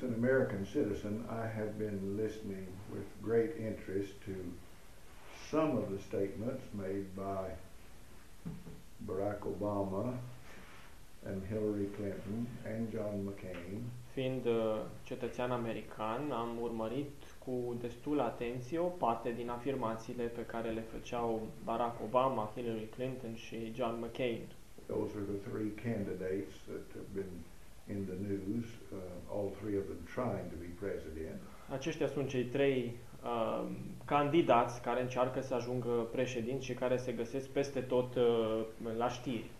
As an American citizen, I have been listening with great interest to some of the statements made by Barack Obama and Hillary Clinton and John McCain Fiind uh, cetățean american, am urmărit cu destul atenție o parte din afirmațiile pe care le făceau Barack Obama, Hillary Clinton și John McCain. Those are the three candidates that have been in the news, uh, all three of them trying to be president. Aceștia sunt cei trei uh, candidați care încearcă să ajungă președinți și care se găsesc peste tot uh, la știri.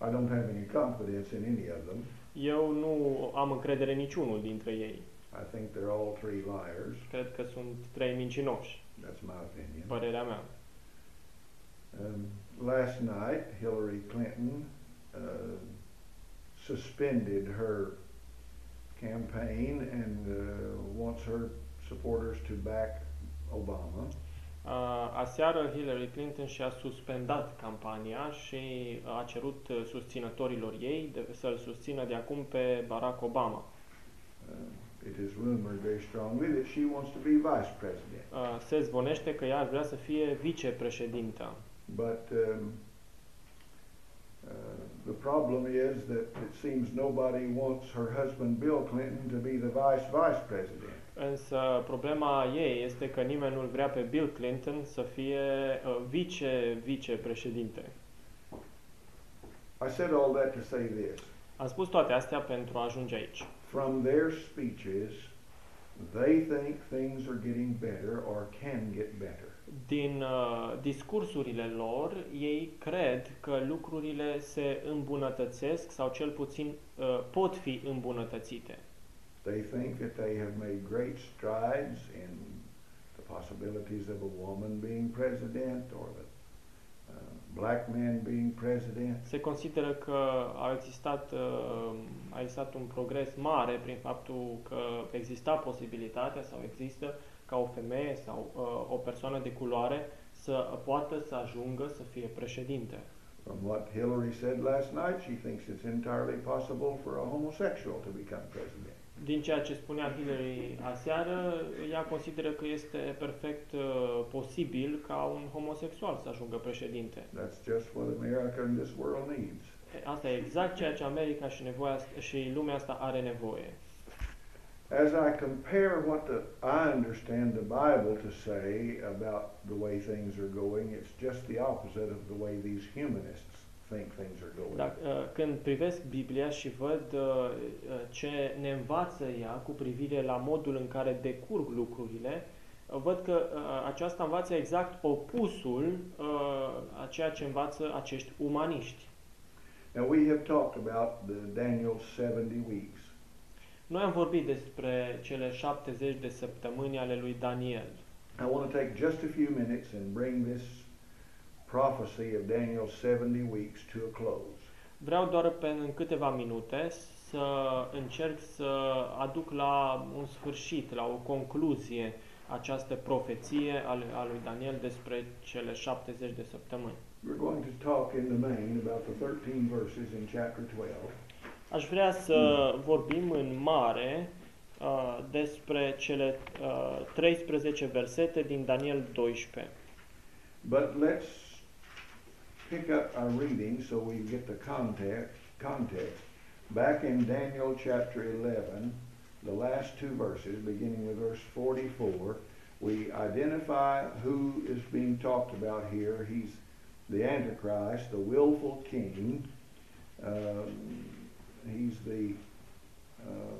I don't have any confidence in any of them. Eu nu am încredere în niciunul dintre ei. I think they're all three liars. Cred că sunt trei mincinoși, That's my opinion. părerea mea. Um, last night, Hillary Clinton uh, suspended her campaign and uh, wants her supporters to back Obama. Uh, aseară Hillary Clinton și-a suspendat campania și a cerut uh, susținătorilor ei de, să-l susțină de acum pe Barack Obama. Uh, it is rumored very strongly that she wants to be vice president. Uh, se zvonește că ea ar vrea să fie vicepreședintă. But um, uh, the problem is that it seems nobody wants her husband Bill Clinton to be the vice vice president. Însă problema ei este că nimeni nu-l vrea pe Bill Clinton să fie uh, vice-vicepreședinte. I said all that to say this. Am spus toate astea pentru a ajunge aici. From their speeches, they think things are getting better or can get better. Din uh, discursurile lor, ei cred că lucrurile se îmbunătățesc sau cel puțin uh, pot fi îmbunătățite. They think that they have made great strides in the possibilities of a woman being president or the uh, black man being president. Se consideră că a existat, uh, a existat un progres mare prin faptul că exista posibilitatea sau există ca o femeie sau uh, o persoană de culoare să poată să ajungă să fie președinte. From what Hillary said last night, she thinks it's entirely possible for a homosexual to become president. Din ceea ce spunea Hillary aseară, ea consideră că este perfect uh, posibil ca un homosexual să ajungă președinte. That's just what America and this world needs. Asta e exact ceea ce America și, nevoia, și lumea asta are nevoie. As I compare what the, I understand the Bible to say about the way things are going, it's just the opposite of the way these humanists think things are going. Dacă, uh, când privesc Biblia și văd uh, uh, ce ne învață ea cu privire la modul în care decurg lucrurile, uh, văd că uh, aceasta învață exact opusul uh, a ceea ce învață acești umaniști. Now we have talked about the Daniel 70 weeks. Noi am vorbit despre cele 70 de săptămâni ale lui Daniel. I want to take just a few minutes and bring this prophecy of Daniel 70 weeks to a close. Vreau doar pe în câteva minute să încerc să aduc la un sfârșit, la o concluzie această profeție al, al lui Daniel despre cele 70 de săptămâni. We're going to talk in the main about the 13 verses in chapter 12. Aș vrea să vorbim în mare uh, despre cele uh, 13 versete din Daniel 12. But let's pick up our reading so we get the context. Context. Back in Daniel chapter 11, the last two verses, beginning with verse 44, we identify who is being talked about here. He's the Antichrist, the willful king. Um, he's the uh,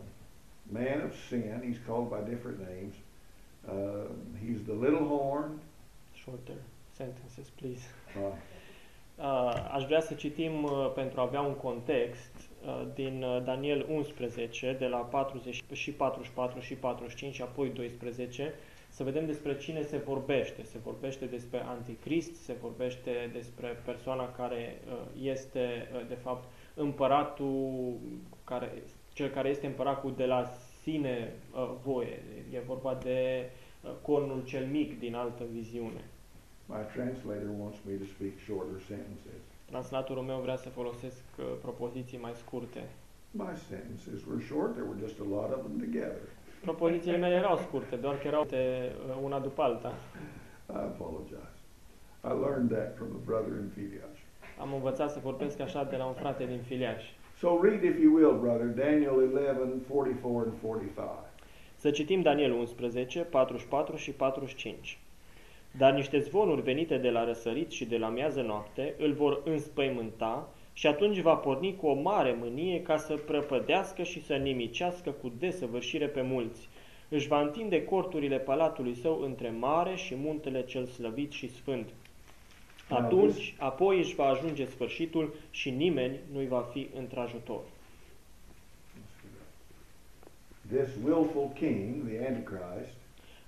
man of sin. He's called by different names. Uh, he's the little horn. Shorter sentences, please. Uh, aș vrea să citim uh, pentru a avea un context uh, din uh, Daniel 11, de la 40 și 44 și 45 și apoi 12, să vedem despre cine se vorbește. Se vorbește despre Anticrist, se vorbește despre persoana care uh, este, uh, de fapt, împăratul, care, cel care este împăratul de la sine uh, voie. E vorba de uh, cornul cel mic din altă viziune. My translator wants me to speak shorter sentences. Translatorul meu vrea să folosesc uh, propoziții mai scurte. My sentences were short. There were just a lot of them together. Propozițiile mele erau scurte, doar că erau de, uh, una după alta. I apologize. I learned that from a brother in Filiash. Am învățat să vorbesc așa de la un frate din Filiaș. So read, if you will, brother, Daniel 11, 44 and 45. Să citim Daniel 11, 44 și 45. Dar niște zvonuri venite de la răsărit și de la miază noapte îl vor înspăimânta și atunci va porni cu o mare mânie ca să prăpădească și să nimicească cu desăvârșire pe mulți. Își va întinde corturile palatului său între mare și muntele cel slăvit și sfânt. Atunci, apoi își va ajunge sfârșitul și nimeni nu-i va fi într-ajutor. This willful king, the Antichrist,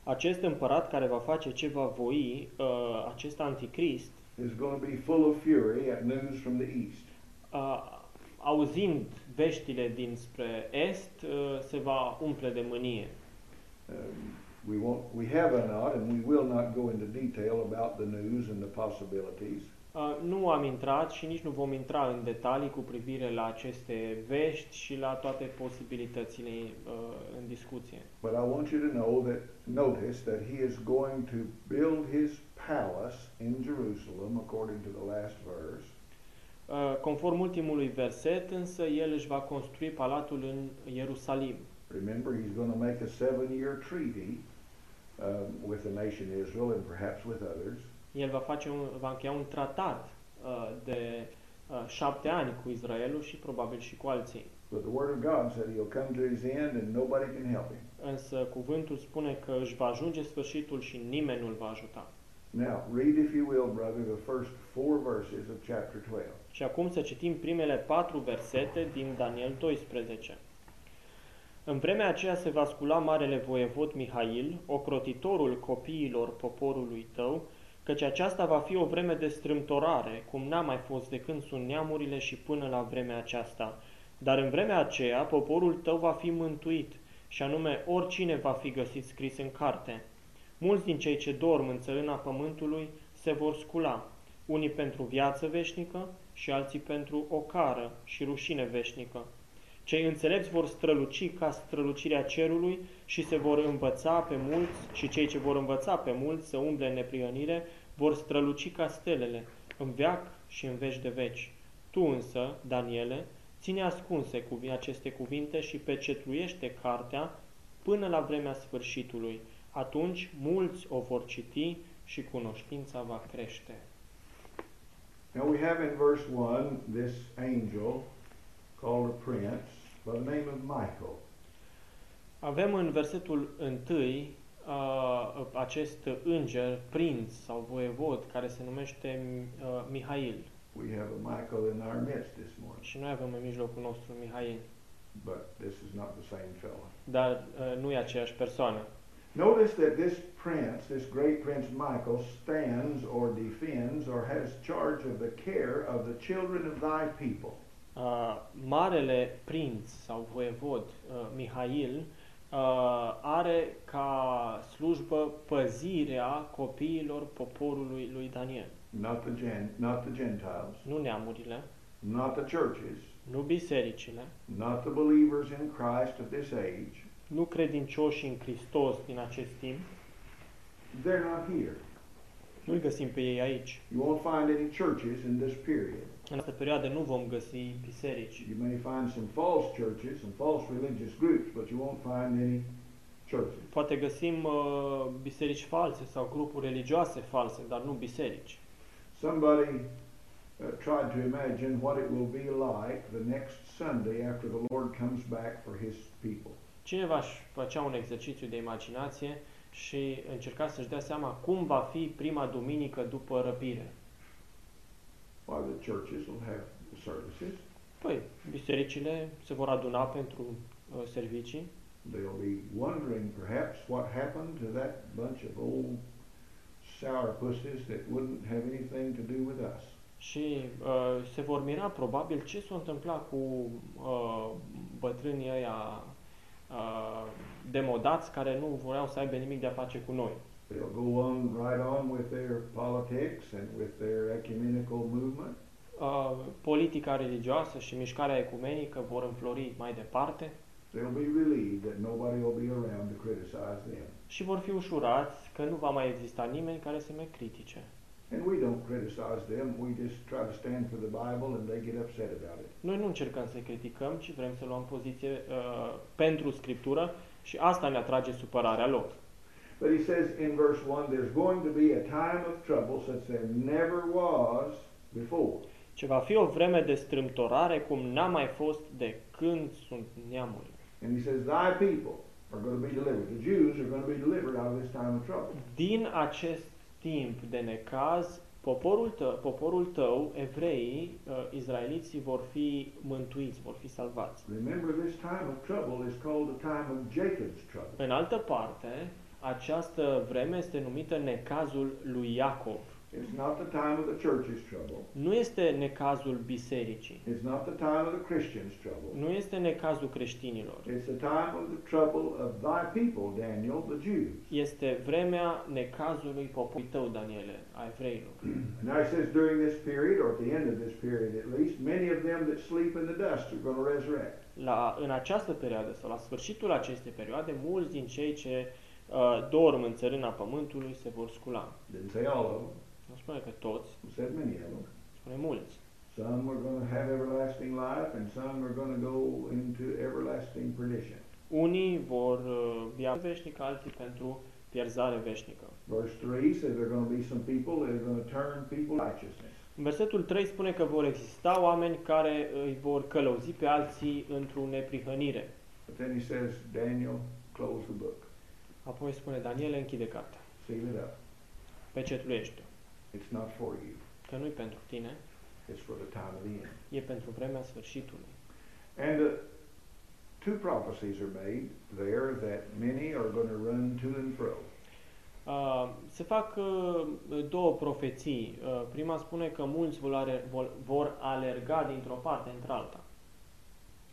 Acest împărat care va face ce va voi, uh, acest anticrist, is going to be full of fury at news from the east. uh, auzind veștile dinspre est, uh, se va umple de mânie. Um, we won't, we have not, and we will not go into detail about the news and the possibilities. Uh, nu am intrat și nici nu vom intra în detalii cu privire la aceste vești și la toate posibilitățile uh, în discuție. But I want you to know that, notice that he is going to build his palace in Jerusalem, according to the last verse. Uh, conform ultimului verset, însă, el își va construi palatul în Ierusalim. Remember, he's going to make a seven-year treaty um, with the nation Israel and perhaps with others. El va, face un, va încheia un tratat uh, de uh, șapte ani cu Israelul și probabil și cu alții. But the Word of God said he'll come to his end and nobody can help him. Însă cuvântul spune că își va ajunge sfârșitul și nimeni nu-l va ajuta. Now, read, if you will, brother, the first four verses of chapter 12. Și acum să citim primele patru versete din Daniel 12. În vremea aceea se va scula marele voievod Mihail, ocrotitorul copiilor poporului tău, căci aceasta va fi o vreme de strâmtorare, cum n-a mai fost de când sunt neamurile și până la vremea aceasta. Dar în vremea aceea poporul tău va fi mântuit, și anume oricine va fi găsit scris în carte. Mulți din cei ce dorm în țărâna pământului se vor scula, unii pentru viață veșnică și alții pentru ocară și rușine veșnică. Cei înțelepți vor străluci ca strălucirea cerului și se vor învăța pe mulți și cei ce vor învăța pe mulți să umble în neprihănire vor străluci ca stelele, în veac și în veci de veci. Tu însă, Daniele, ține ascunse cu aceste cuvinte și pecetluiește cartea până la vremea sfârșitului. Atunci mulți o vor citi și cunoștința va crește. Now we have in verse 1 this angel called a prince by the name of Michael. Avem în versetul 1 uh, acest înger, prinț sau voievod, care se numește uh, Mihail. We have a Michael in our midst this morning, Și noi avem în mijlocul nostru Mihail, but this is not the same fellow. dar uh, nu e aceeași persoană. Notice that this prince, this great prince Michael, stands or defends or has charge of the care of the children of thy people. Uh, marele prinț sau voievod uh, Mihail uh, are ca slujbă păzirea copiilor poporului lui Daniel. Not the, gen, not the Gentiles, Nu neamurile, not the churches, nu bisericile, not the believers in Christ of this age. nu credincioși în Hristos din acest timp. They're not here. Nu-i găsim pe ei aici. You won't find any churches in this period. În această perioadă nu vom găsi biserici. You may find some false churches, some false religious groups, but you won't find any churches. Poate găsim uh, biserici false sau grupuri religioase false, dar nu biserici. Somebody uh, tried to imagine what it will be like the next Sunday after the Lord comes back for his people. Cineva își făcea un exercițiu de imaginație și încerca să-și dea seama cum va fi prima duminică după răpire. Why the churches will have the services. Păi, bisericile se vor aduna pentru uh, servicii. They'll be wondering perhaps what happened to that bunch of old sourpusses that wouldn't have anything to do with us. Și uh, se vor mira probabil ce s-a întâmplat cu uh, bătrânii ăia uh, demodați care nu voiau să aibă nimic de a face cu noi. They'll go on right on with their politics and with their ecumenical movement. uh, politica religioasă și mișcarea ecumenică vor înflori mai departe They'll be relieved that nobody will be around to criticize them. și vor fi ușurați că nu va mai exista nimeni care să ne critique. And we don't criticize them, we just try to stand for the Bible and they get upset about it. Noi nu încercăm să criticăm, ci vrem să luăm poziție uh, pentru Scriptură și asta ne atrage supărarea lor. But he says in verse 1 there's going to be a time of trouble such there never was before. Ce va fi o vreme de strâmtorare cum n-a mai fost de când sunt neamurile. And he says, Thy people are going to be delivered. The Jews are going to be delivered out of this time of trouble. Din acest timp de necaz, poporul tău, poporul tău evreii, uh, izraeliții, vor fi mântuiți, vor fi salvați. Remember, this time of trouble is called the time of Jacob's trouble. În altă parte, această vreme este numită necazul lui Iacov. It's not the time of the church's trouble. Nu este necazul bisericii. It's not the time of the Christian's trouble. Nu este necazul creștinilor. It's the time of the trouble of thy people, Daniel, the Jews. Este vremea necazului poporului tău, Daniele, a evreilor. And now he says, during this period, or at the end of this period at least, many of them that sleep in the dust are going to resurrect. La, în această perioadă sau la sfârșitul acestei perioade, mulți din cei ce uh, dorm în țărâna pământului se vor scula. Didn't say all of them, Nu spune că toți, it said many of them. spune mulți. Some are going to have everlasting life, and some are going to go into everlasting perdition. Unii vor uh, viață veșnică, alții pentru pierzare veșnică. Verse 3 says there are going to be some people that are going to turn people to righteousness. În versetul 3 spune că vor exista oameni care îi vor călăuzi pe alții într-o neprihănire. But then he says, Daniel, close the book, Apoi spune Daniel, închide cartea, seal it up. pecetluiește It's not for you. că nu-i pentru tine, It's for the time of the end. e pentru vremea sfârșitului. And uh, two prophecies are made there that many are going to run to and fro. Uh, se fac uh, două profeții. Uh, prima spune că mulți vor, ale- vor- vor alerga dintr-o parte într-alta.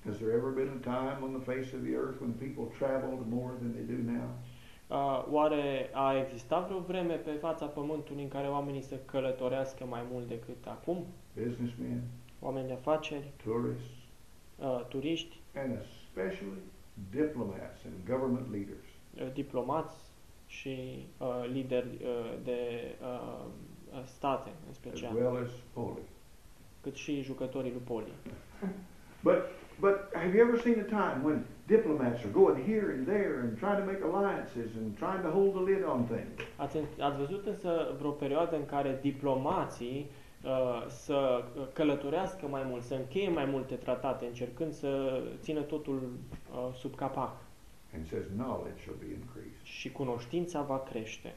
Has there ever been a time on the face of the earth when people traveled more than they do now? Uh, oare a existat vreo vreme pe fața pământului în care oamenii să călătorească mai mult decât acum? Businessmen, Oameni de afaceri, tourists, uh, turiști, and especially diplomats and government leaders. uh, diplomați și uh, lideri uh, de uh, state în as special, well as holy. cât și jucătorii lui poli. But but have you ever seen a time when diplomats are going here and there and trying to make alliances and trying to hold the lid on things? Ați, ați văzut însă vreo perioadă în care diplomații uh, să călătorească mai mult, să încheie mai multe tratate, încercând să țină totul uh, sub capac And it says knowledge shall be increased. și cunoștința va crește.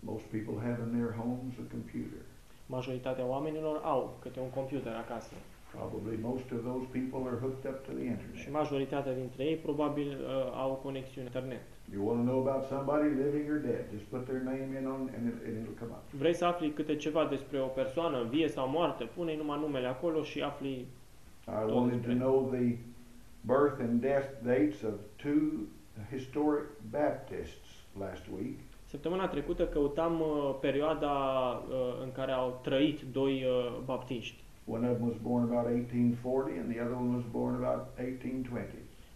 Most people have in their homes a computer. Majoritatea oamenilor au câte un computer acasă Probably most of those people are hooked up to the și internet. majoritatea dintre ei probabil uh, au conexiune internet. You want to know about somebody living or dead, just put their name in on and, it, and it'll come up. Vrei să afli câte ceva despre o persoană vie sau moartă, pune numai numele acolo și afli I wanted to know the birth and death dates of two historic Baptists last week. Săptămâna trecută căutam uh, perioada uh, în care au trăit doi uh, baptiști. One of them was born about 1840 and the other one was born about 1820.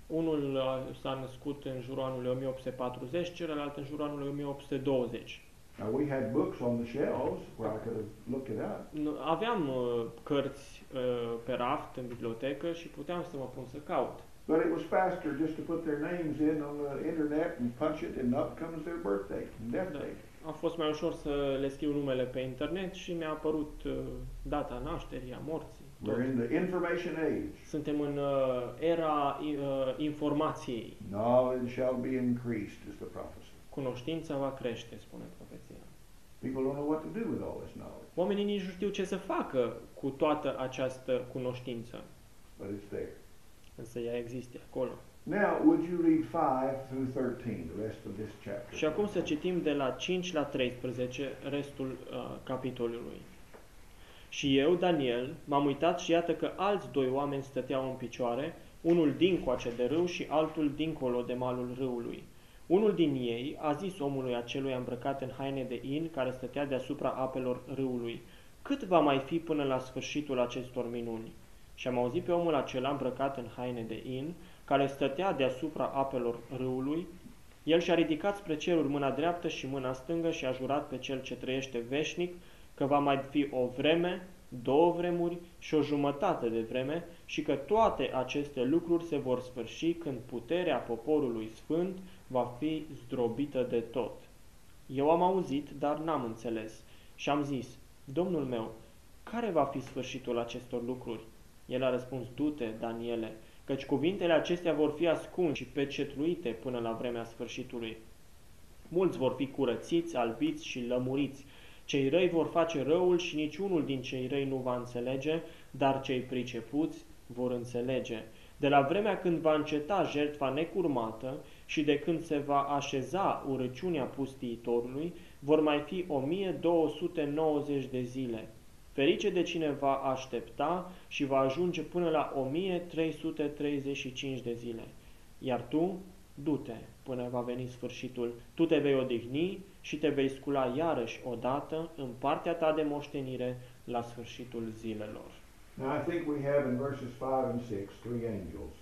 Unul uh, s-a născut în jurul anului 1840, celălalt în jurul anului 1820. Now we had books on the shelves where I could have looked it up. Nu- Aveam uh, cărți uh, pe raft în bibliotecă și puteam să mă pun să caut. But it was faster just to put their names in on the internet and punch it and up comes their birthday and death Da. date. A fost mai ușor să le scriu numele pe internet și mi-a apărut uh, data nașterii, a morții. tot. We're in the information age. Suntem în uh, era i- uh, informației. Knowledge shall be increased is the prophecy. Cunoștința va crește, spune profeția. People don't know what to do with all this knowledge, Oamenii nici nu știu ce să facă cu toată această cunoștință, but it's there. însă ea există acolo. Now, would you read 5 through 13, the rest of this chapter? Și acum să citim de la 5 la 13 restul uh, capitolului. Și eu, Daniel, m-am uitat și iată că alți doi oameni stăteau în picioare, unul dincoace de râu și altul dincolo de malul râului. Unul din ei a zis omului acelui îmbrăcat în haine de in care stătea deasupra apelor râului, cât va mai fi până la sfârșitul acestor minuni? Și am auzit pe omul acela îmbrăcat în haine de in, care stătea deasupra apelor râului. El și-a ridicat spre ceruri mâna dreaptă și mâna stângă și a jurat pe cel ce trăiește veșnic că va mai fi o vreme, două vremuri și o jumătate de vreme și că toate aceste lucruri se vor sfârși când puterea poporului sfânt va fi zdrobită de tot. Eu am auzit, dar n-am înțeles și am zis, Domnul meu, care va fi sfârșitul acestor lucruri? El a răspuns, du-te, Daniele, căci cuvintele acestea vor fi ascunse și pecetluite până la vremea sfârșitului. Mulți vor fi curățiți, albiți și lămuriți. Cei răi vor face răul și niciunul din cei răi nu va înțelege, dar cei pricepuți vor înțelege. De la vremea când va înceta jertfa necurmată și de când se va așeza urăciunea pustiitorului, vor mai fi 1290 de zile. Ferice de cine va aștepta și va ajunge până la 1335 de zile. Iar tu, du-te până va veni sfârșitul. Tu te vei odihni și te vei scula iarăși odată în partea ta de moștenire la sfârșitul zilelor. Now I think we have in verses 5 and 6 three angels.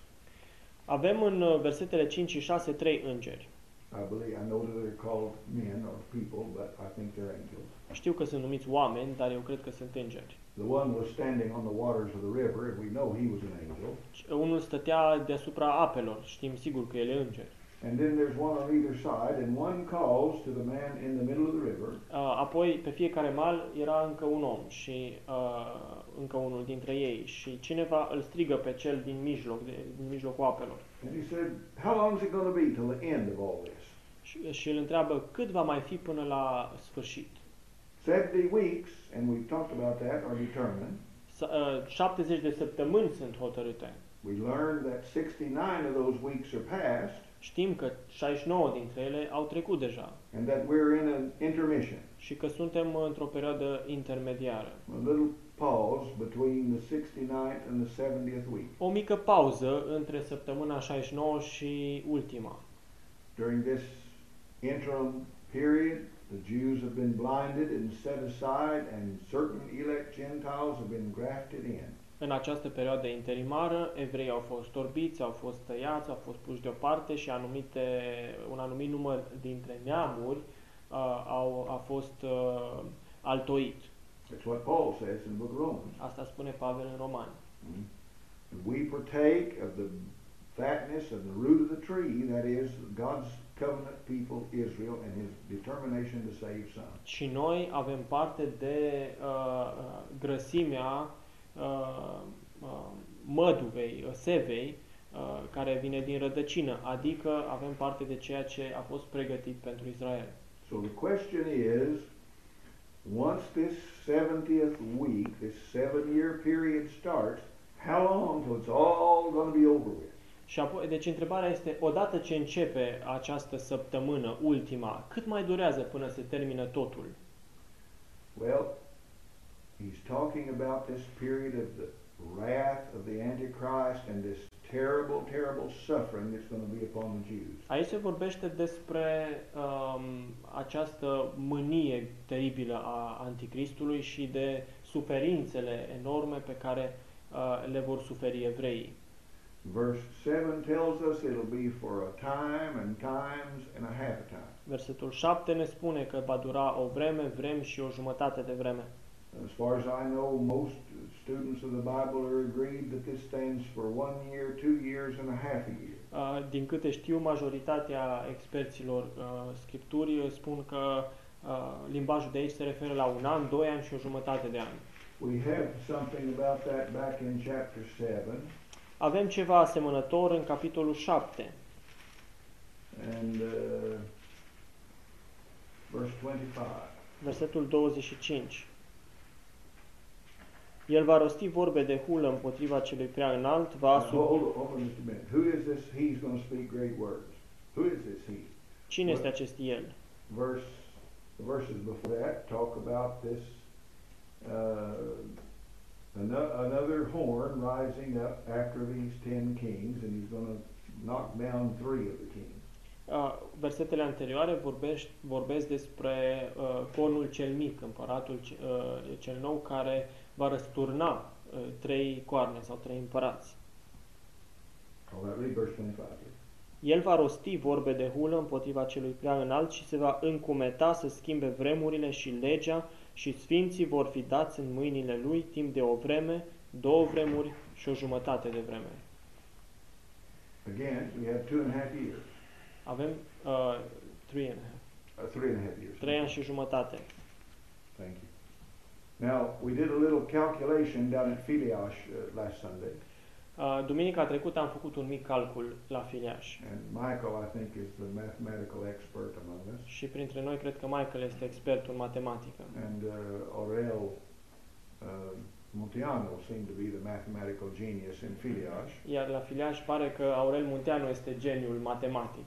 Avem în uh, versetele 5 și 6 trei îngeri. I believe, I know that they're called men or people, but I think they're angels. Știu că sunt numiți oameni, dar eu cred că sunt îngeri. The one was standing on the waters of the river, and we know he was an angel. Și Unul stătea deasupra apelor, știm sigur că el e înger. And then there's one on either side, and one calls to the man in the middle of the river, Uh, Apoi, pe fiecare mal era încă un om și uh, încă unul dintre ei și cineva îl strigă pe cel din mijloc, de, din mijlocul apelor and he said, How long is it going to be till the end of all this? Și, și îl întreabă cât va mai fi până la sfârșit. 70 weeks, and we've talked about that, are determined. S- uh, 70 de săptămâni sunt hotărâte. We learned that 69 of those weeks are past, Știm că 69 dintre ele au trecut deja and that we're in an intermission, și că suntem într-o perioadă intermediară. a little pause between the 69th and the 70th week. O mică pauză între săptămâna 69 și ultima. During this interim period, the Jews have been blinded and set aside, and certain elect Gentiles have been grafted in. În această perioadă interimară, evreii au fost orbiți, au fost tăiați, au fost puși deoparte și anumite, un anumit număr dintre neamuri uh, au, a fost uh, altoit. That's what Paul says in the book of Romans. Asta spune Pavel în Romani. Mm. And we partake of the fatness of the root of the tree, that is, God's covenant people, Israel, and his determination to save some. Și noi avem parte de uh, uh, grăsimea uh, uh, măduvei, uh, sevei, uh, care vine din rădăcină, adică avem parte de ceea ce a fost pregătit pentru Israel. So the question is, once this 70th week, this seven-year period starts, how long till it's all going to be over with? Și apoi, deci întrebarea este, odată ce începe această săptămână, ultima, cât mai durează până se termină totul? Well, he's talking about this period of the wrath of the Antichrist and this terrible, terrible suffering that's going to be upon the Jews. Aici se vorbește despre um, această mânie teribilă a Anticristului și de suferințele enorme pe care uh, le vor suferi evreii. Verse 7 tells us it'll be for a time and times and a half a time. Versetul 7 ne spune că va dura o vreme, vrem și o jumătate de vreme. As far as I know, most students of the Bible are agreed that this stands for one year, two years, and a half a year. Uh, Din câte știu, majoritatea experților uh, scripturii spun că uh, limbajul de aici se referă la un an, doi ani și o jumătate de ani. We have something about that back in chapter 7, Avem ceva asemănător în capitolul 7, and uh, verse 25. versetul 25. El va rosti vorbe de hulă împotriva celui prea înalt, va Now, asum... hold, hold on just a minute. Who is this he's going to speak great words? Who is this he? Cine este acest el? Verse, the verses before that talk about this uh, ano- another horn rising up after these ten kings, and he's going to knock down three of the kings. Uh, versetele anterioare vorbești, vorbesc despre uh, conul cel mic, împăratul ce- uh, cel nou care va răsturna uh, trei coarne sau trei împărați. All right, read verse 25. please. El va rosti vorbe de hulă împotriva celui prea înalt și se va încumeta să schimbe vremurile și legea și sfinții vor fi dați în mâinile lui timp de o vreme, două vremuri și o jumătate de vreme. Again, we have two and a half years, Avem uh, three and a half, uh, three and a half years. trei ani și jumătate. Thank you. Now, we did a little calculation down at Filiash uh, last Sunday, Uh, duminica trecută am făcut un mic calcul la filiaș and Michael, I think, is the mathematical expert among us, și printre noi cred că Michael este expertul în matematică. and uh, Aurel uh, Montiano seemed to be the mathematical genius in Filiash. Iar la filiaș pare că Aurel Munteanu este geniul matematic.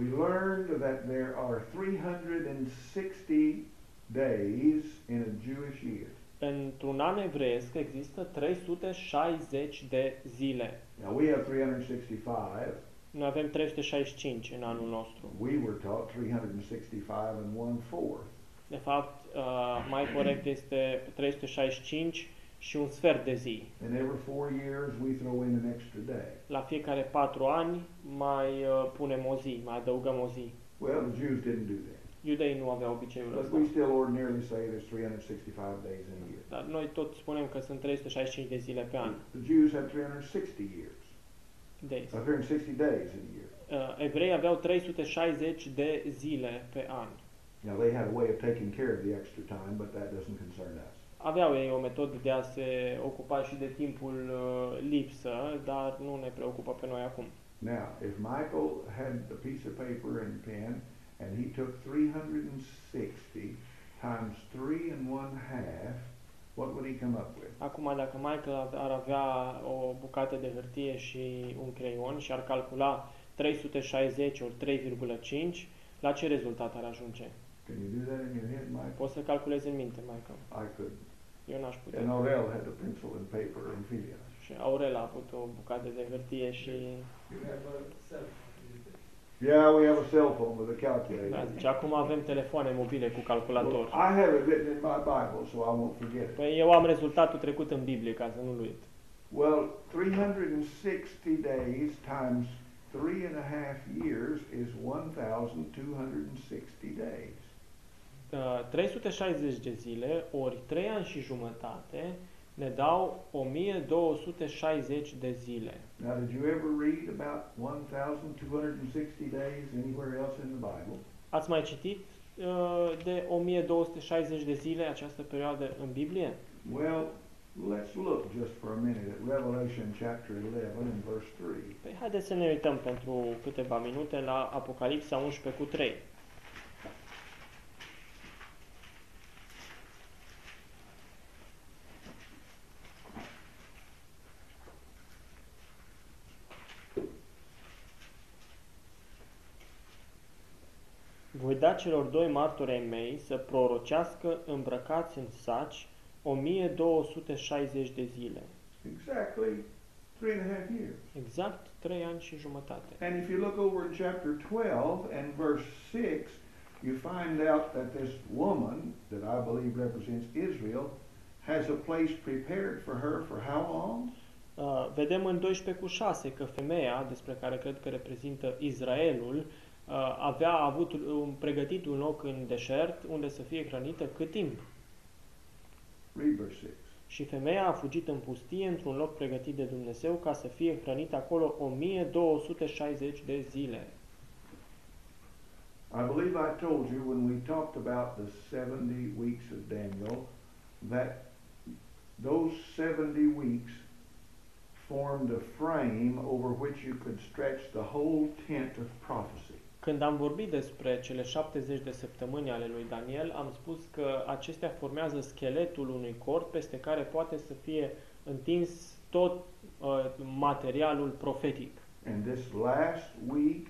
We learned that there are 360 days in a Jewish year. Într-un an evreiesc există 360 de zile. Now, we have 365. Noi avem 365 în anul nostru. We were taught 365 and one fourth. De fapt, uh, mai corect este 365 și un sfert de zi. And every four years, we throw in an extra day. La fiecare patru ani mai uh, punem o zi, mai adăugăm o zi. Well, the Jews didn't do that. Iudeii nu aveau obiceiul But ăsta. we still ordinarily say there's 365 days in a year. Dar noi tot spunem că sunt 365 de zile pe an. The Jews had 360 years, Days. uh, 360 days in a year. Uh, evrei aveau 360 de zile pe an. Now, they had a way of taking care of the extra time, but that doesn't concern us. Aveau ei o metodă de a se ocupa și de timpul uh, lipsă, dar nu ne preocupă pe noi acum. Now, if Michael had a piece of paper and pen, and he took 360 times three and one half, what would he come up with? Acum, dacă Michael ave- ar avea o bucată de hârtie și un creion și ar calcula 360 ori 3,5, la ce rezultat ar ajunge? Can you do that in your head, Michael? Poți să calculezi în minte, Michael. I could. Eu n-aș putea. And Aurel had a pencil and paper and Phileas. Și Aurel a avut o bucată de hârtie și... Yeah, we have a cell phone with a Da, calculator. zice, acum avem telefoane mobile cu Well, calculator. I have it written in my Bible, so I won't forget it. Păi eu am rezultatul trecut în Biblie, ca să nu-l uit. Well, 360 days times three and a half years is 1,260 days. Uh, 360 de zile ori 3 ani și jumătate ne dau 1260 de zile. Now, did you ever read about 1,260 days anywhere else in the Bible? Ați mai citit uh, de 1260 de zile această perioadă în Biblie? Well, let's look just for a minute at Revelation chapter 11 and verse 3. Păi haideți să ne uităm pentru câteva minute la Apocalipsa 11 cu 3. Voi da celor doi martori ai mei să prorocească îmbrăcați în saci 1260 de zile. Exactly three and a half years. Exact 3 ani și jumătate. And if you look over in chapter 12 and verse 6, you find out that this woman, that I believe represents Israel, has a place prepared for her for how long? Uh, vedem în 12 cu 6 că femeia, despre care cred că reprezintă Israelul, uh, avea avut un, pregătit un loc în deșert unde să fie hrănită cât timp. Read verse 6. Și femeia a fugit în pustie într-un loc pregătit de Dumnezeu ca să fie hrănită acolo 1260 de zile. I believe I told you when we talked about the 70 weeks of Daniel that those 70 weeks formed a frame over which you could stretch the whole tent of prophecy. Când am vorbit despre cele 70 de săptămâni ale lui Daniel, am spus că acestea formează scheletul unui corp peste care poate să fie întins tot uh, materialul profetic. And this last week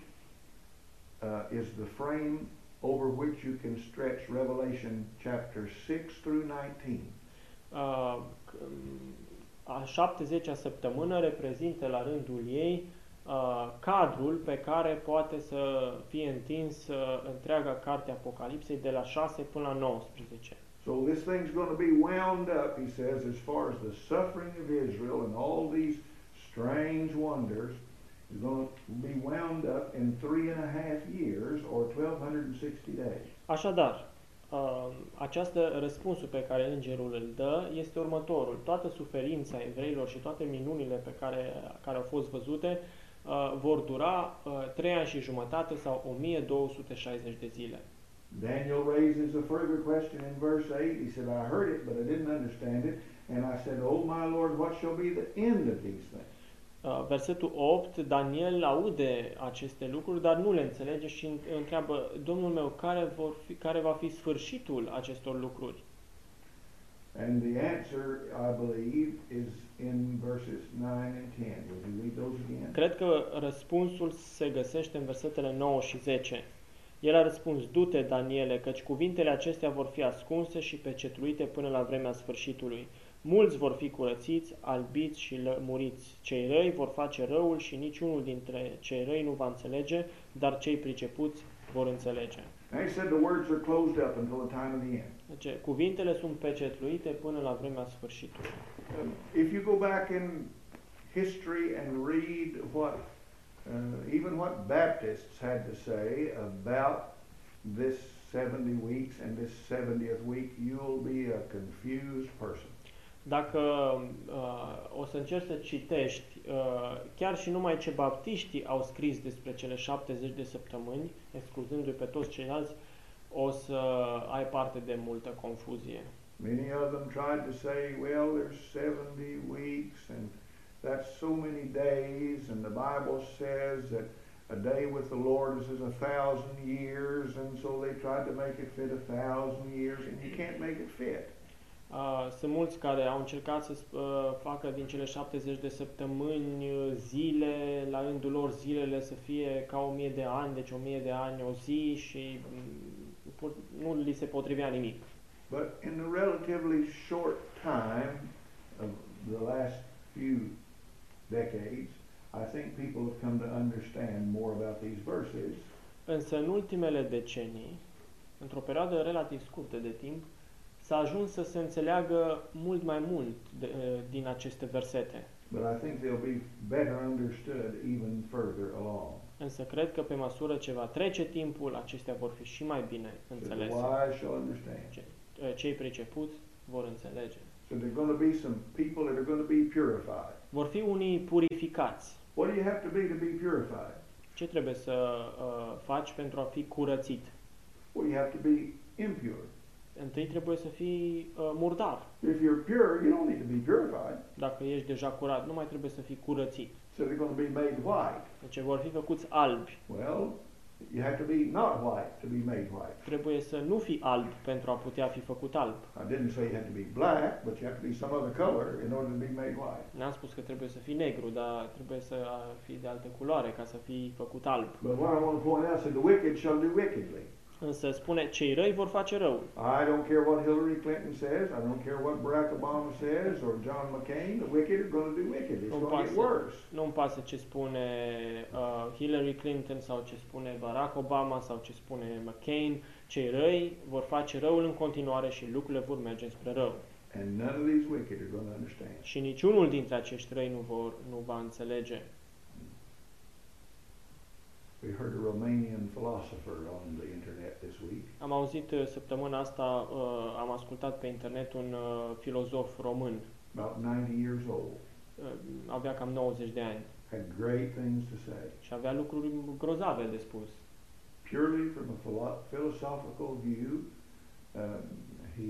uh, is the frame over which you can stretch Revelation chapter 6 through 19. Uh, c- a 70-a săptămână reprezintă la rândul ei uh, cadrul pe care poate să fie întins uh, întreaga carte a Apocalipsei de la 6 până la 19. So this thing's going to be wound up, he says, as far as the suffering of Israel and all these strange wonders is going to be wound up in three and a half years or 1260 days. Așadar, uh, această răspunsul pe care îngerul îl dă este următorul. Toată suferința evreilor și toate minunile pe care, care au fost văzute uh, vor dura uh, 3 ani și jumătate sau 1260 de zile. Daniel raises a further question in verse 8. He said, I heard it, but I didn't understand it. And I said, Oh, my Lord, what shall be the end of these things? Uh, Versetul 8, Daniel aude aceste lucruri, dar nu le înțelege și întreabă, Domnul meu, care, vor fi, care va fi sfârșitul acestor lucruri? And the answer, I believe, is in verses 9 and 10. Would you read those again? Cred că răspunsul se găsește în versetele 9 și 10. El a răspuns, du-te, Daniele, căci cuvintele acestea vor fi ascunse și pecetluite până la vremea sfârșitului. Mulți vor fi curățiți, albiți și lămuriți. Cei răi vor face răul și niciunul dintre cei răi nu va înțelege, dar cei pricepuți vor înțelege. And he said the words are closed up until the time of the end. Deci, cuvintele sunt pecetluite până la vremea sfârșitului. Um, if you go back in history and read what, uh, even what Baptists had to say about this 70 weeks and this 70th week, you'll be a confused person. Dacă uh, o să încerci să citești uh, chiar și numai ce baptiștii au scris despre cele 70 de săptămâni, excluzându-i pe toți ceilalți, o să ai parte de multă confuzie. Many of them tried to say, well, there's 70 weeks and that's so many days, and the Bible says that a day with the Lord is as a thousand years, and so they tried to make it fit a thousand years, and you can't make it fit. Uh, sunt mulți care au încercat să uh, facă din cele 70 de săptămâni uh, zile, la rândul lor zilele să fie ca 1000 de ani, deci 1000 de ani o zi și mm, pur- nu li se potrivea nimic. But in the relatively short time of the last few decades, I think people have come to understand more about these verses. Însă în ultimele decenii, într-o perioadă relativ scurtă de timp, s-a ajuns să se înțeleagă mult mai mult de, uh, din aceste versete. But I think they'll be better understood even further along. Însă cred că pe măsură ce va trece timpul, acestea vor fi și mai bine So the înțelese. wise shall understand. Uh, Cei pricepuți vor înțelege. So there are going to be some people that are going to be purified. Vor fi unii purificați. What do you have to be to be purified? Ce trebuie să uh, faci pentru a fi curățit? Well, you have to be impure. Întâi trebuie să fii uh, murdar. If you're pure, you don't need to be purified. Dacă ești deja curat, nu mai trebuie să fii curățit. So they're going to be made white. Deci vor fi făcuți albi. Well, you have to be not white to be made white. Trebuie să nu fii alb pentru a putea fi făcut alb. I didn't say you had to be black, but you have to be some other color in order to be made white. N-am spus că trebuie să fii negru, dar trebuie să uh, fii de altă culoare ca să fii făcut alb. But what I want to point out is the wicked shall do wickedly. Însă spune, cei răi vor face răul. I don't care what Hillary Clinton says. I don't care what Barack Obama says or John McCain. The wicked are going to do wicked. It's Don't going to get pass it. worse. Nu-mi pasă ce spune uh, Hillary Clinton sau ce spune Barack Obama sau ce spune McCain. Cei răi vor face răul în continuare și lucrurile vor merge spre rău. And none of these wicked are going to understand. Și niciunul dintre acești răi nu, vor, nu va înțelege. We heard a Romanian philosopher on the internet this week. Am auzit uh, săptămâna asta, uh, am ascultat pe internet un uh, filozof român. about 90 years old, Uh, avea cam 90 de ani had great things to say. și avea lucruri grozave de spus. Purely from a philo- philosophical view, um, he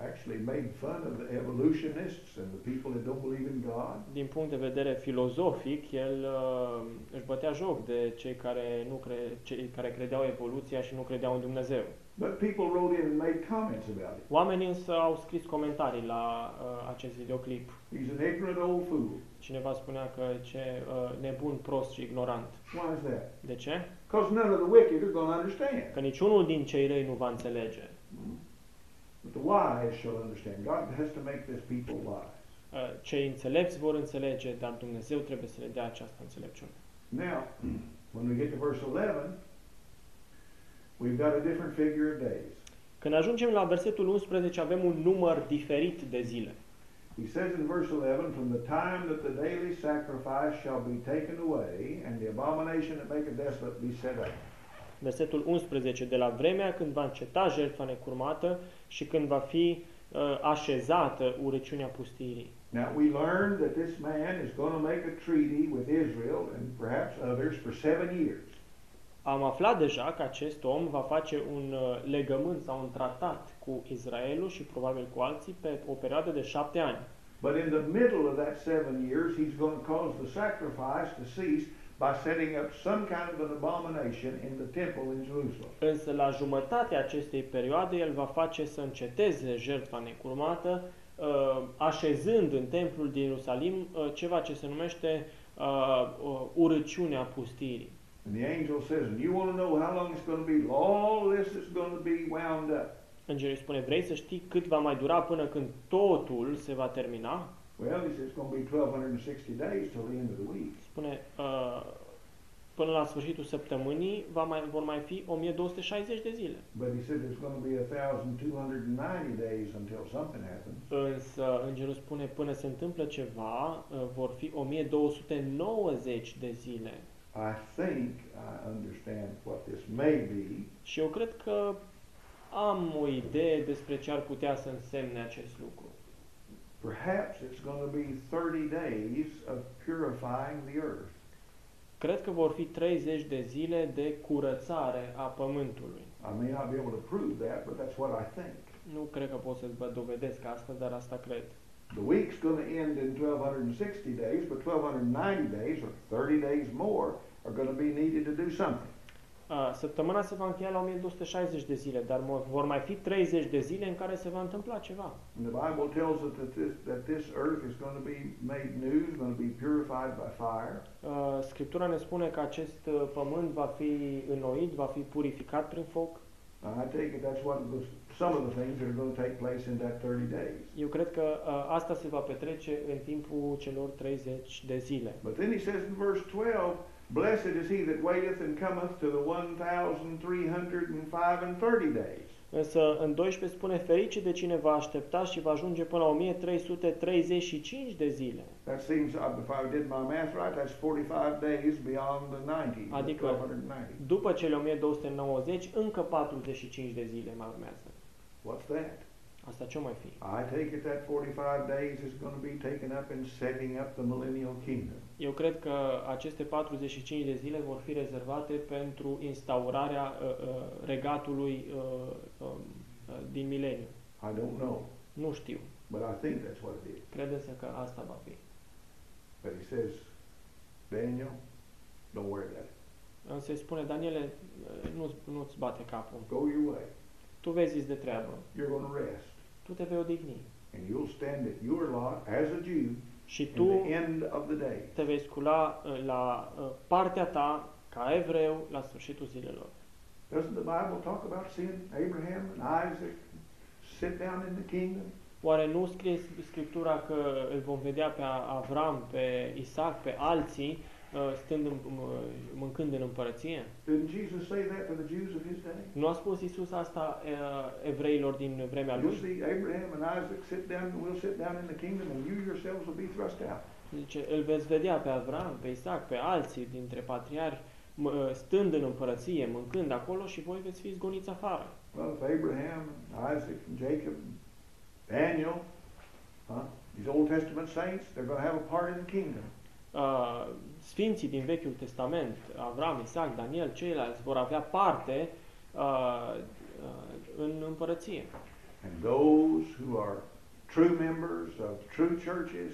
actually made fun of the evolutionists and the people that don't believe in God. Din punct de vedere filozofic, el uh, își bătea joc de cei care, nu cre, cei care credeau evoluția și nu credeau în Dumnezeu. But people wrote in and made comments about it. Oamenii însă au scris comentarii la uh, acest videoclip. He's an ignorant old fool. Cineva spunea că ce uh, nebun, prost și ignorant. Why is that? De ce? Because none of the wicked are going to understand. Că niciunul din cei răi nu va înțelege. But the wise shall understand. God has to make this people wise. Uh, Cei înțelepți vor înțelege, dar Dumnezeu trebuie să le dea această înțelepciune. Now, when we get to verse 11, we've got a different figure of days. Când ajungem la versetul 11, avem un număr diferit de zile. He says in verse 11, From the time that the daily sacrifice shall be taken away, and the abomination that maketh desolate be set up. Versetul 11, de la vremea când va înceta jertfa necurmată și când va fi uh, așezată urăciunea pustirii. Now we learn that this man is going to make a treaty with Israel and perhaps others for seven years. Am aflat deja că acest om va face un uh, legământ sau un tratat cu Israelul și probabil cu alții pe o perioadă de șapte ani. But in the middle of that seven years, he's going to cause the sacrifice to cease by setting up some kind of an abomination in the temple in Jerusalem. Însă la jumătatea acestei perioade el va face să înceteze jertfa necurmată, uh, așezând în templul din Ierusalim uh, ceva ce se numește uh, uh, urăciunea pustirii. And the angel says, and you want to know how long it's going to be? All this is going to be wound up. Îngerul îi spune, vrei să știi cât va mai dura până când totul se va termina? Well, he says it's going to be 1260 days till the end of the week. Spune, uh, până la sfârșitul săptămânii va mai, vor mai fi 1260 de zile. But he said there's going to be 1290 days until something happens. Însă îngerul spune, până se întâmplă ceva, uh, vor fi 1290 de zile. I think I understand what this may be. Și eu cred că am o idee despre ce ar putea să însemne acest lucru. Perhaps it's going to be 30 days of purifying the earth. Cred că vor fi 30 de zile de curățare a pământului. I may not be able to prove that, but that's what I think. Nu cred că pot să-ți vă dovedesc asta, dar asta cred. The week's going to end in 1260 days, but 1290 days, or 30 days more, are going to be needed to do something. A, Săptămâna se va încheia la 1260 de zile, dar mo- vor mai fi 30 de zile în care se va întâmpla ceva. And the Bible tells us that this, that this earth is going to be made new, is going to be purified by fire. Uh, Scriptura ne spune că acest uh, pământ va fi înnoit, va fi purificat prin foc. I take it that's one of the, some of the things that are going to take place in that 30 days. Eu cred că uh, asta se va petrece în timpul celor 30 de zile. But then he says in verse 12, Blessed is he that waiteth and cometh to the 1305 and 30 days. Însă în 12 spune ferice de cine va aștepta și va ajunge până la 1335 de zile. That seems, uh, if I did my math right, that's 45 days beyond the 90, the Adică- 1290. După cele 1290, încă 45 de zile mai urmează. What's that? Asta ce mai fi? I take it that 45 days is going to be taken up in setting up the millennial kingdom. Eu cred că aceste 45 de zile vor fi rezervate pentru instaurarea uh, uh, regatului uh, um, uh, din mileniu. I don't know, Nu știu. but I think that's what it is. Cred însă că asta va fi. But he says, Daniel, don't worry about it. Însă îi spune, Daniele, uh, nu-ți, nu-ți bate capul. Go your way. Tu vezi de treabă. You're going to rest. Tu te vei odihni. And you'll stand at your lot as a Jew Și in tu the end of the day. te vei scula uh, la uh, partea ta ca evreu la sfârșitul zilelor. Doesn't the Bible talk about seeing Abraham and Isaac sit down in the kingdom? Oare nu scrie Scriptura că îl vom vedea pe Avram, pe Isaac, pe alții uh, stând în, m- mâncând în împărăție? Didn't Jesus say that to the Jews of his day? Nu a spus Isus asta uh, evreilor din vremea You'll lui? see Abraham and Isaac sit down, and we'll sit down in the kingdom, and you yourselves will be thrust out. Zice, îl veți vedea pe Avram, pe Isaac, pe alții dintre patriarhi m- uh, stând în împărăție, mâncând acolo și voi veți fi zgoniți afară. Well, if Abraham, and Isaac, and Jacob, and Daniel, huh, these Old Testament saints, they're going to have a part in the kingdom. Uh, Sfinții din Vechiul Testament, Avram, Isaac, Daniel, ceilalți vor avea parte uh, uh, în împărăție. And those who are true members of true churches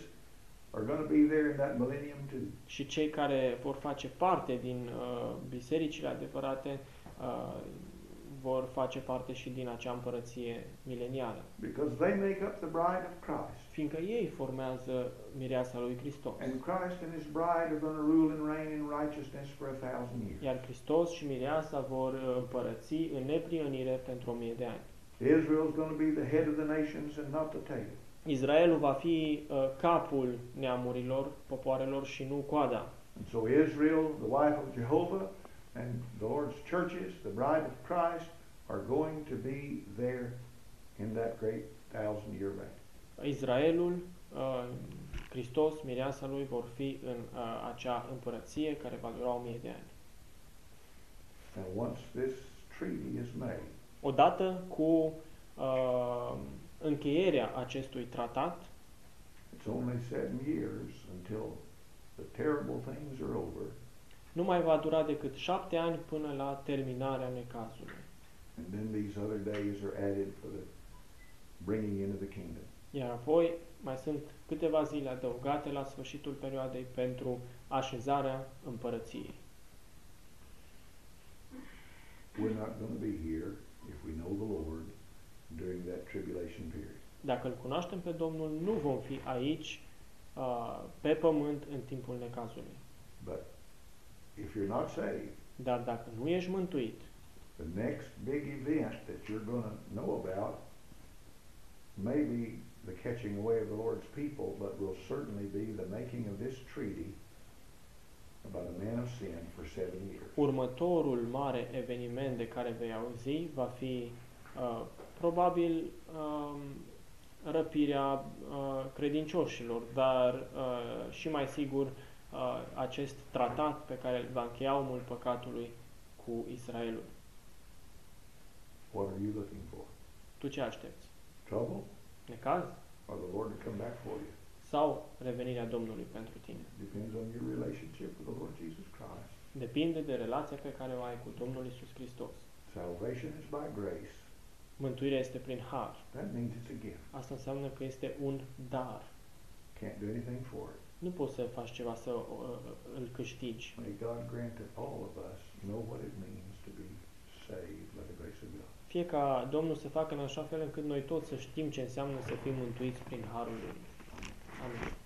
are going to be there in that millennium too. Și cei care vor face parte din uh, bisericile adevărate uh, vor face parte și din acea împărăție milenială. Because they make up the bride of Christ. Fiindcă ei formează mireasa lui Hristos. And Christ and his bride are going to rule and reign in righteousness for a thousand years. Iar Hristos și mireasa vor uh, împărăți în neprionire pentru o mie de ani. Israel's going to be the head of the nations and not the tail. Israelul va fi uh, capul neamurilor, popoarelor și nu coada. And so Israel, the wife of Jehovah, and the Lord's churches, the bride of Christ, are going to be there in that great thousand year reign. Israelul, uh, Hristos, mireasa lui vor fi în uh, acea împărăție care va dura o mie de ani. And once this treaty is made, Odată cu uh, încheierea acestui tratat, it's only seven years until the terrible things are over, nu mai va dura decât șapte ani până la terminarea necazului. and then these other days are added for the bringing into the kingdom. Iar apoi mai sunt câteva zile adăugate la sfârșitul perioadei pentru așezarea împărăției. We're not going to be here if we know the Lord during that tribulation period. Dacă îl cunoaștem pe Domnul, nu vom fi aici uh, pe pământ în timpul necazului. But if you're not saved, Dar dacă nu ești mântuit, the next big event that you're going to know about may be the catching away of the Lord's people, but will certainly be the making of this treaty about a man of sin for seven years. următorul mare eveniment de care vei auzi va fi uh, probabil um, răpirea uh, credincioșilor, dar uh, și mai sigur uh, acest tratat pe care îl va încheia omul păcatului cu Israelul. What are you looking for? Tu ce aștepți? Trouble Necaz? or the Lord to come back for you? Sau revenirea Domnului pentru tine? Depends on your relationship with the Lord Jesus Christ. Depinde de relația pe care o ai cu Domnul Isus Hristos. Salvation is by grace. Mântuirea este prin har. That means it's a gift. Asta înseamnă că este un dar. Can't do anything for it. Nu poți să faci ceva să uh, îl câștigi. May God grant that all of us know what it means to be saved by the grace of God. Fie ca Domnul să facă în așa fel încât noi toți să știm ce înseamnă să fim mântuiți prin harul Lui. Amin.